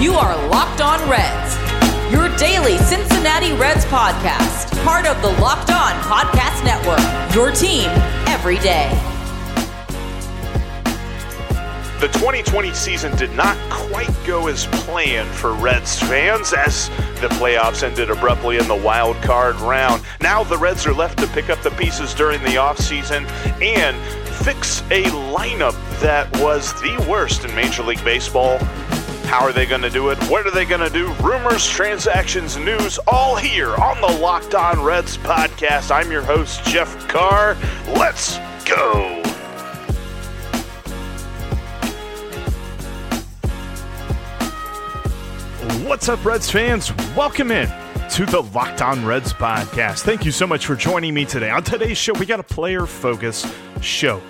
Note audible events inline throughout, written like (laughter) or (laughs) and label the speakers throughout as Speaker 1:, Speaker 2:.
Speaker 1: You are Locked On Reds, your daily Cincinnati Reds podcast, part of the Locked On Podcast Network, your team every day.
Speaker 2: The 2020 season did not quite go as planned for Reds fans as the playoffs ended abruptly in the wild card round. Now the Reds are left to pick up the pieces during the offseason and fix a lineup that was the worst in Major League Baseball how are they going to do it? What are they going to do? Rumors, transactions, news, all here on the Locked On Reds podcast. I'm your host, Jeff Carr. Let's go. What's up, Reds fans? Welcome in to the Locked On Reds podcast. Thank you so much for joining me today. On today's show, we got a player focus show.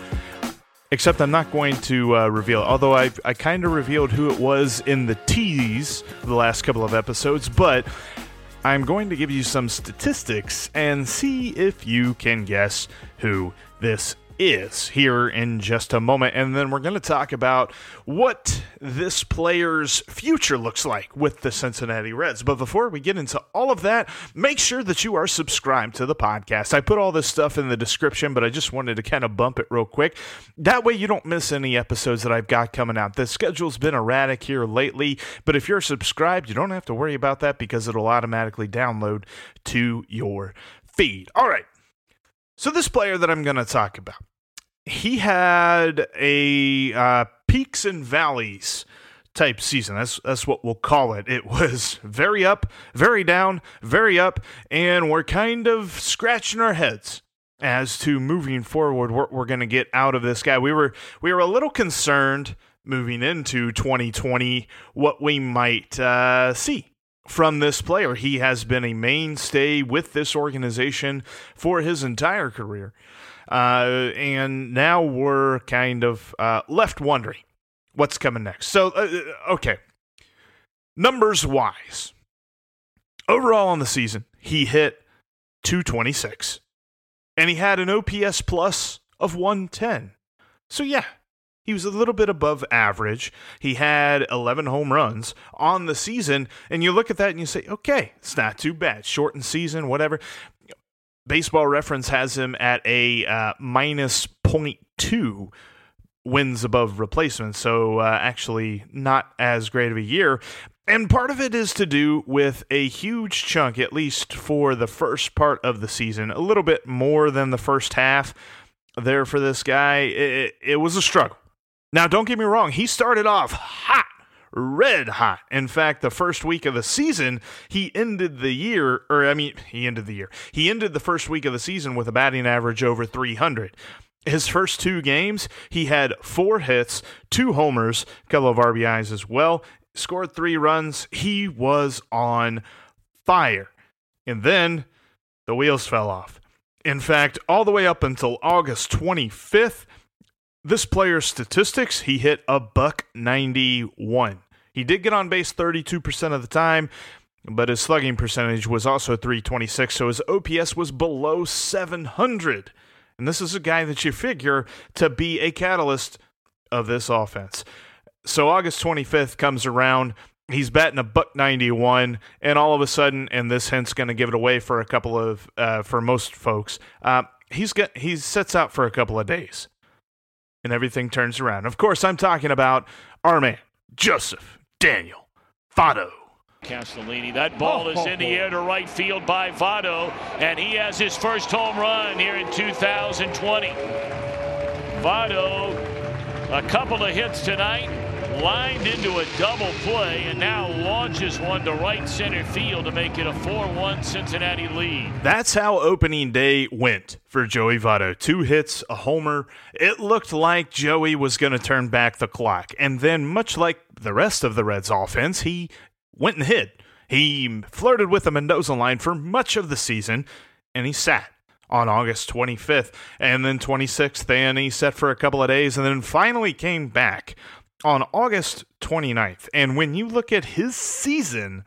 Speaker 2: Except I'm not going to uh, reveal, although I, I kind of revealed who it was in the tease the last couple of episodes, but I'm going to give you some statistics and see if you can guess who this is here in just a moment. And then we're going to talk about what this player's future looks like with the Cincinnati Reds. But before we get into all of that, make sure that you are subscribed to the podcast. I put all this stuff in the description, but I just wanted to kind of bump it real quick. That way you don't miss any episodes that I've got coming out. The schedule's been erratic here lately, but if you're subscribed, you don't have to worry about that because it'll automatically download to your feed. All right. So, this player that I'm going to talk about, he had a uh, peaks and valleys type season. That's that's what we'll call it. It was (laughs) very up, very down, very up, and we're kind of scratching our heads as to moving forward what we're going to get out of this guy. We were we were a little concerned moving into 2020 what we might uh, see from this player. He has been a mainstay with this organization for his entire career. Uh, and now we're kind of uh, left wondering what's coming next. So, uh, uh okay. Numbers wise, overall on the season, he hit 226 and he had an OPS plus of 110. So, yeah, he was a little bit above average. He had 11 home runs on the season. And you look at that and you say, okay, it's not too bad. Shortened season, whatever. Baseball Reference has him at a uh, minus 0.2 wins above replacement. So, uh, actually, not as great of a year. And part of it is to do with a huge chunk, at least for the first part of the season, a little bit more than the first half there for this guy. It, it was a struggle. Now, don't get me wrong, he started off hot, red hot. In fact, the first week of the season, he ended the year, or I mean, he ended the year. He ended the first week of the season with a batting average over 300. His first two games, he had four hits, two homers, a couple of RBIs as well. scored three runs. He was on fire. And then the wheels fell off. In fact, all the way up until August 25th, this player's statistics, he hit a buck 91. He did get on base 32% of the time, but his slugging percentage was also 326, so his OPS was below 700. And this is a guy that you figure to be a catalyst of this offense. So August 25th comes around. He's batting a buck 91, and all of a sudden, and this hint's going to give it away for a couple of, uh, for most folks, uh, he's got, he sets out for a couple of days, and everything turns around. Of course, I'm talking about our man, Joseph Daniel Votto.
Speaker 3: Castellini. That ball is in the air to right field by Votto, and he has his first home run here in 2020. Votto, a couple of hits tonight, lined into a double play, and now launches one to right center field to make it a 4 1 Cincinnati lead.
Speaker 2: That's how opening day went for Joey Votto. Two hits, a homer. It looked like Joey was going to turn back the clock. And then, much like the rest of the Reds offense, he went and hit. He flirted with the Mendoza line for much of the season, and he sat on August 25th and then 26th, and he sat for a couple of days and then finally came back on August 29th. And when you look at his season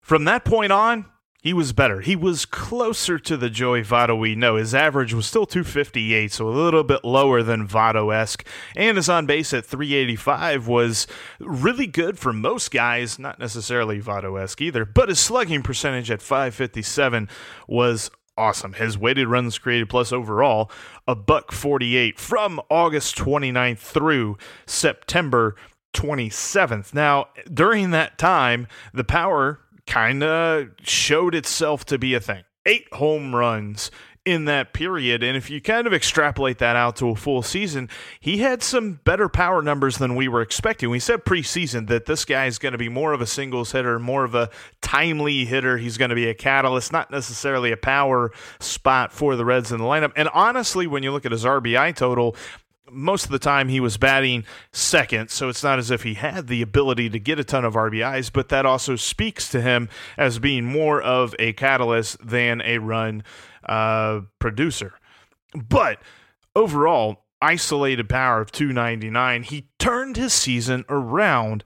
Speaker 2: from that point on, he was better. He was closer to the Joey Votto we know. His average was still 258, so a little bit lower than Votto esque. And his on base at 385 was really good for most guys, not necessarily Votto esque either. But his slugging percentage at 557 was awesome. His weighted runs created plus overall a buck 48 from August 29th through September 27th. Now, during that time, the power kind of showed itself to be a thing. Eight home runs in that period. And if you kind of extrapolate that out to a full season, he had some better power numbers than we were expecting. We said preseason that this guy is going to be more of a singles hitter, more of a timely hitter. He's going to be a catalyst, not necessarily a power spot for the Reds in the lineup. And honestly, when you look at his RBI total, most of the time he was batting second, so it's not as if he had the ability to get a ton of RBIs, but that also speaks to him as being more of a catalyst than a run uh, producer. But overall, isolated power of 299, he turned his season around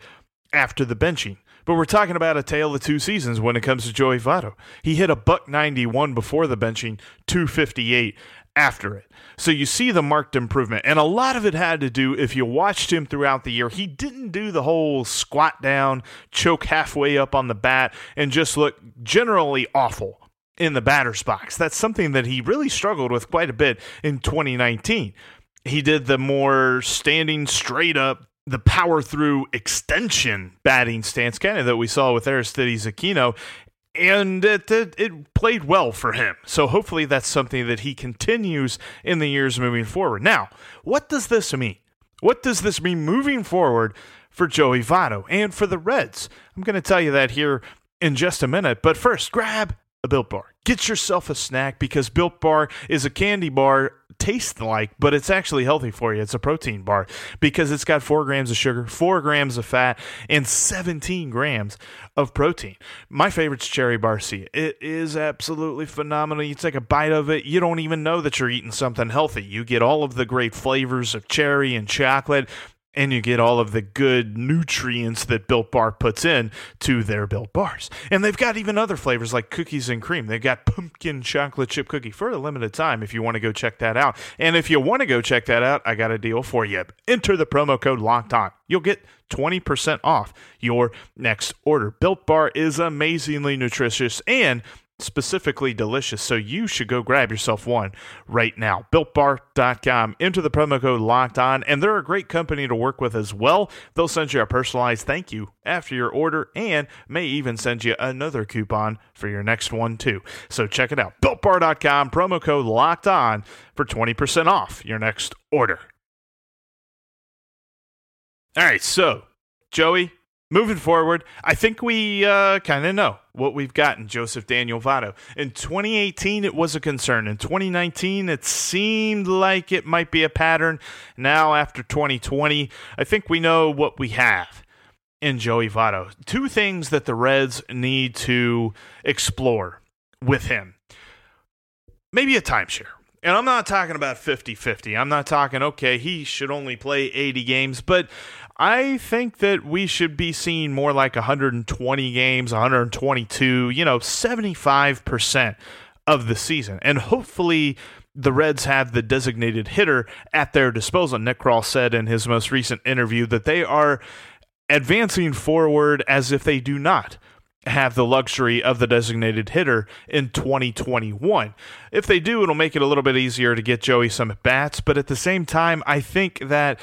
Speaker 2: after the benching. But we're talking about a tale of two seasons when it comes to Joey Votto. He hit a buck 91 before the benching, 258 after it. So you see the marked improvement. And a lot of it had to do, if you watched him throughout the year, he didn't do the whole squat down, choke halfway up on the bat, and just look generally awful in the batter's box. That's something that he really struggled with quite a bit in 2019. He did the more standing straight up, the power through extension batting stance, kind of that we saw with Aristides Aquino and it, it, it, played well for him. So hopefully that's something that he continues in the years moving forward. Now, what does this mean? What does this mean moving forward for Joey Votto and for the Reds? I'm going to tell you that here in just a minute. But first, grab a Built Bar. Get yourself a snack because Built Bar is a candy bar tastes like, but it's actually healthy for you. It's a protein bar because it's got four grams of sugar, four grams of fat, and 17 grams of protein. My favorite's Cherry Barcia. It is absolutely phenomenal. You take a bite of it, you don't even know that you're eating something healthy. You get all of the great flavors of cherry and chocolate and you get all of the good nutrients that Built Bar puts in to their Built Bars. And they've got even other flavors like cookies and cream. They've got pumpkin chocolate chip cookie for a limited time if you want to go check that out. And if you want to go check that out, I got a deal for you. Enter the promo code locked on. You'll get 20% off your next order. Built Bar is amazingly nutritious and specifically delicious. So you should go grab yourself one right now. BuiltBar.com. Enter the promo code locked on, and they're a great company to work with as well. They'll send you a personalized thank you after your order and may even send you another coupon for your next one too. So check it out. BuiltBar.com, promo code locked on for 20% off your next order. All right, so Joey, moving forward, I think we uh, kind of know what we've gotten Joseph Daniel Votto. In 2018, it was a concern. In 2019, it seemed like it might be a pattern. Now, after 2020, I think we know what we have. in Joey Votto. Two things that the Reds need to explore with him. Maybe a timeshare. And I'm not talking about 50 50. I'm not talking, okay, he should only play 80 games, but I think that we should be seeing more like 120 games, 122, you know, 75% of the season. And hopefully the Reds have the designated hitter at their disposal. Nick Krall said in his most recent interview that they are advancing forward as if they do not have the luxury of the designated hitter in 2021. If they do, it'll make it a little bit easier to get Joey some at bats, but at the same time, I think that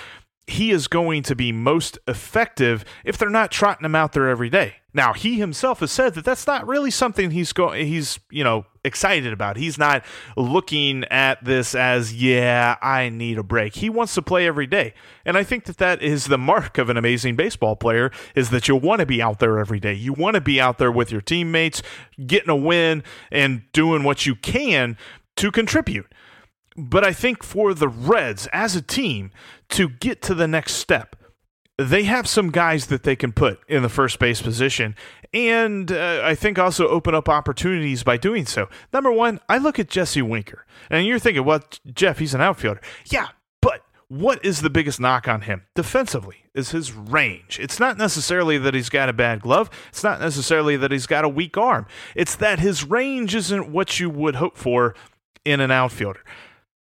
Speaker 2: he is going to be most effective if they're not trotting him out there every day. Now, he himself has said that that's not really something he's he's, you know, excited about. He's not looking at this as, yeah, I need a break. He wants to play every day. And I think that that is the mark of an amazing baseball player is that you want to be out there every day. You want to be out there with your teammates, getting a win and doing what you can to contribute. But I think for the Reds as a team to get to the next step, they have some guys that they can put in the first base position, and uh, I think also open up opportunities by doing so. Number one, I look at Jesse Winker, and you're thinking, well, Jeff, he's an outfielder. Yeah, but what is the biggest knock on him defensively is his range. It's not necessarily that he's got a bad glove. It's not necessarily that he's got a weak arm. It's that his range isn't what you would hope for in an outfielder.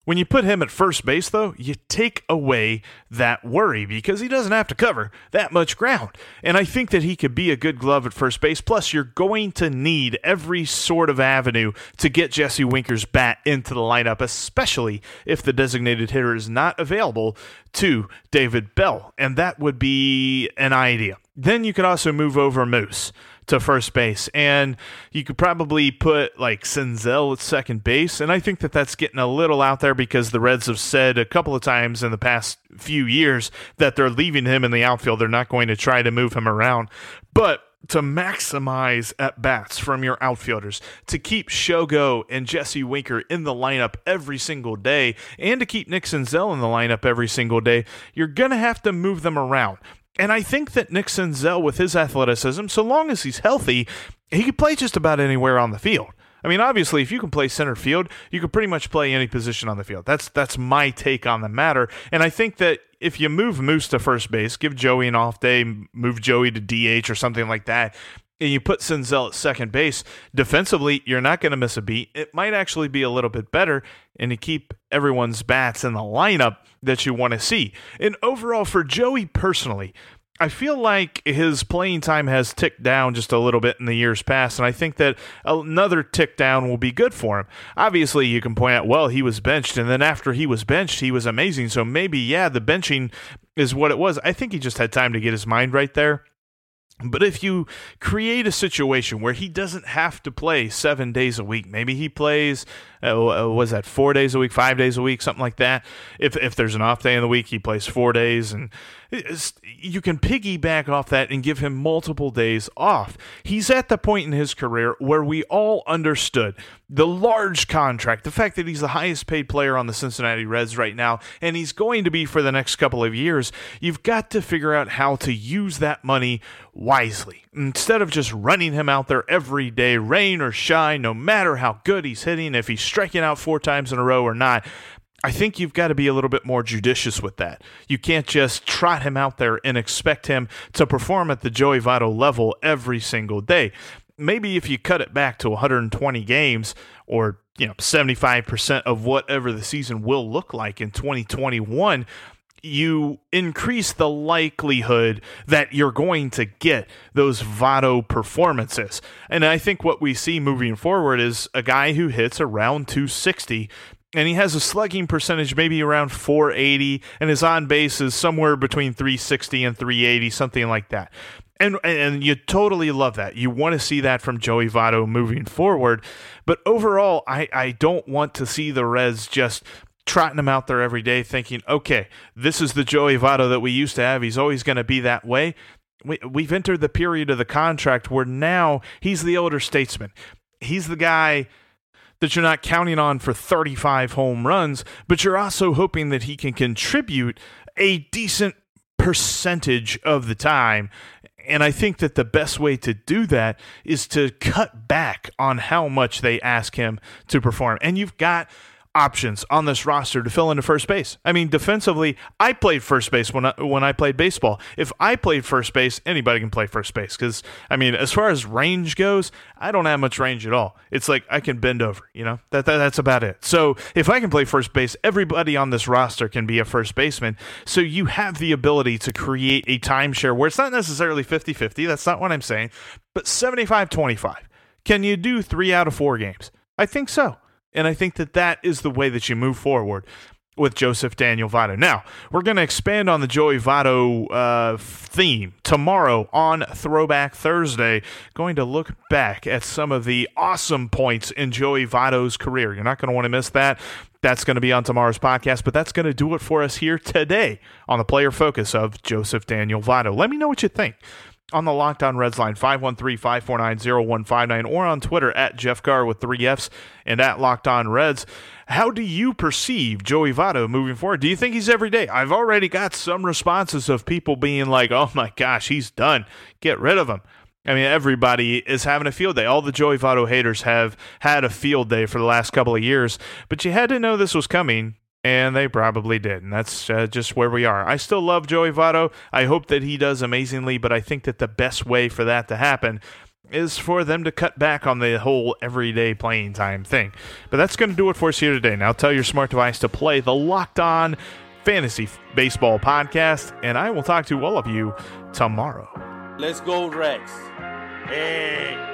Speaker 2: When you put him at first base, though, you take away that worry because he doesn't have to cover that much ground. And I think that he could be a good glove at first base. Plus, you're going to need every sort of avenue to get Jesse Winker's bat into the lineup, especially if the designated hitter is not available to David Bell. And that would be an idea. Then you could also move over Moose to first base. And you could probably put like Senzel at second base. And I think that that's getting a little out there because the Reds have said a couple of times in the past few years that they're leaving him in the outfield. They're not going to try to move him around. But to maximize at bats from your outfielders, to keep Shogo and Jesse Winker in the lineup every single day, and to keep Nick Senzel in the lineup every single day, you're going to have to move them around. And I think that Nick Senzel, with his athleticism, so long as he's healthy, he could play just about anywhere on the field. I mean, obviously, if you can play center field, you can pretty much play any position on the field. That's that's my take on the matter. And I think that if you move Moose to first base, give Joey an off day, move Joey to DH or something like that, and you put Senzel at second base, defensively, you're not going to miss a beat. It might actually be a little bit better, and to keep everyone's bats in the lineup that you want to see. And overall, for Joey personally, I feel like his playing time has ticked down just a little bit in the years past, and I think that another tick down will be good for him. Obviously, you can point out, well, he was benched, and then after he was benched, he was amazing. So maybe, yeah, the benching is what it was. I think he just had time to get his mind right there. But if you create a situation where he doesn't have to play seven days a week, maybe he plays, uh, uh was that four days a week, five days a week, something like that. If if there's an off day in the week, he plays four days, and you can piggyback off that and give him multiple days off. He's at the point in his career where we all understood the large contract, the fact that he's the highest paid player on the Cincinnati Reds right now, and he's going to be for the next couple of years. You've got to figure out how to use that money wisely. Instead of just running him out there every day, rain or shine, no matter how good he's hitting, if he's striking out four times in a row or not, I think you've got to be a little bit more judicious with that. You can't just trot him out there and expect him to perform at the Joey Votto level every single day. Maybe if you cut it back to 120 games or you know 75% of whatever the season will look like in 2021, you increase the likelihood that you're going to get those Votto performances. And I think what we see moving forward is a guy who hits around 260 and he has a slugging percentage maybe around 480 and his on base is somewhere between 360 and 380 something like that. And and you totally love that. You want to see that from joey votto moving forward. But overall i i don't want to see the reds just trotting him out there every day thinking okay this is the joey votto that we used to have he's always going to be that way we, we've entered the period of the contract where now he's the older statesman he's the guy that you're not counting on for 35 home runs, but you're also hoping that he can contribute a decent percentage of the time. And I think that the best way to do that is to cut back on how much they ask him to perform. And you've got options on this roster to fill into first base. I mean, defensively, I played first base when I, when I played baseball. If I played first base, anybody can play first base because I mean, as far as range goes, I don't have much range at all. It's like I can bend over, you know. That, that that's about it. So, if I can play first base, everybody on this roster can be a first baseman. So, you have the ability to create a timeshare where it's not necessarily 50-50, that's not what I'm saying, but 75-25. Can you do 3 out of 4 games? I think so. And I think that that is the way that you move forward with Joseph Daniel Votto. Now, we're going to expand on the Joey Votto uh, theme tomorrow on Throwback Thursday. Going to look back at some of the awesome points in Joey Votto's career. You're not going to want to miss that. That's going to be on tomorrow's podcast, but that's going to do it for us here today on the player focus of Joseph Daniel Votto. Let me know what you think on the Locked On Reds line, 513-549-0159, or on Twitter at Jeff Carr with three Fs and at Locked On Reds. How do you perceive Joey Votto moving forward? Do you think he's every day? I've already got some responses of people being like, oh my gosh, he's done. Get rid of him. I mean, everybody is having a field day. All the Joey Votto haters have had a field day for the last couple of years, but you had to know this was coming and they probably did. And that's uh, just where we are. I still love Joey Votto. I hope that he does amazingly, but I think that the best way for that to happen is for them to cut back on the whole everyday playing time thing. But that's going to do it for us here today. Now tell your smart device to play the Locked On Fantasy Baseball podcast, and I will talk to all of you tomorrow.
Speaker 4: Let's go, Reds. Hey.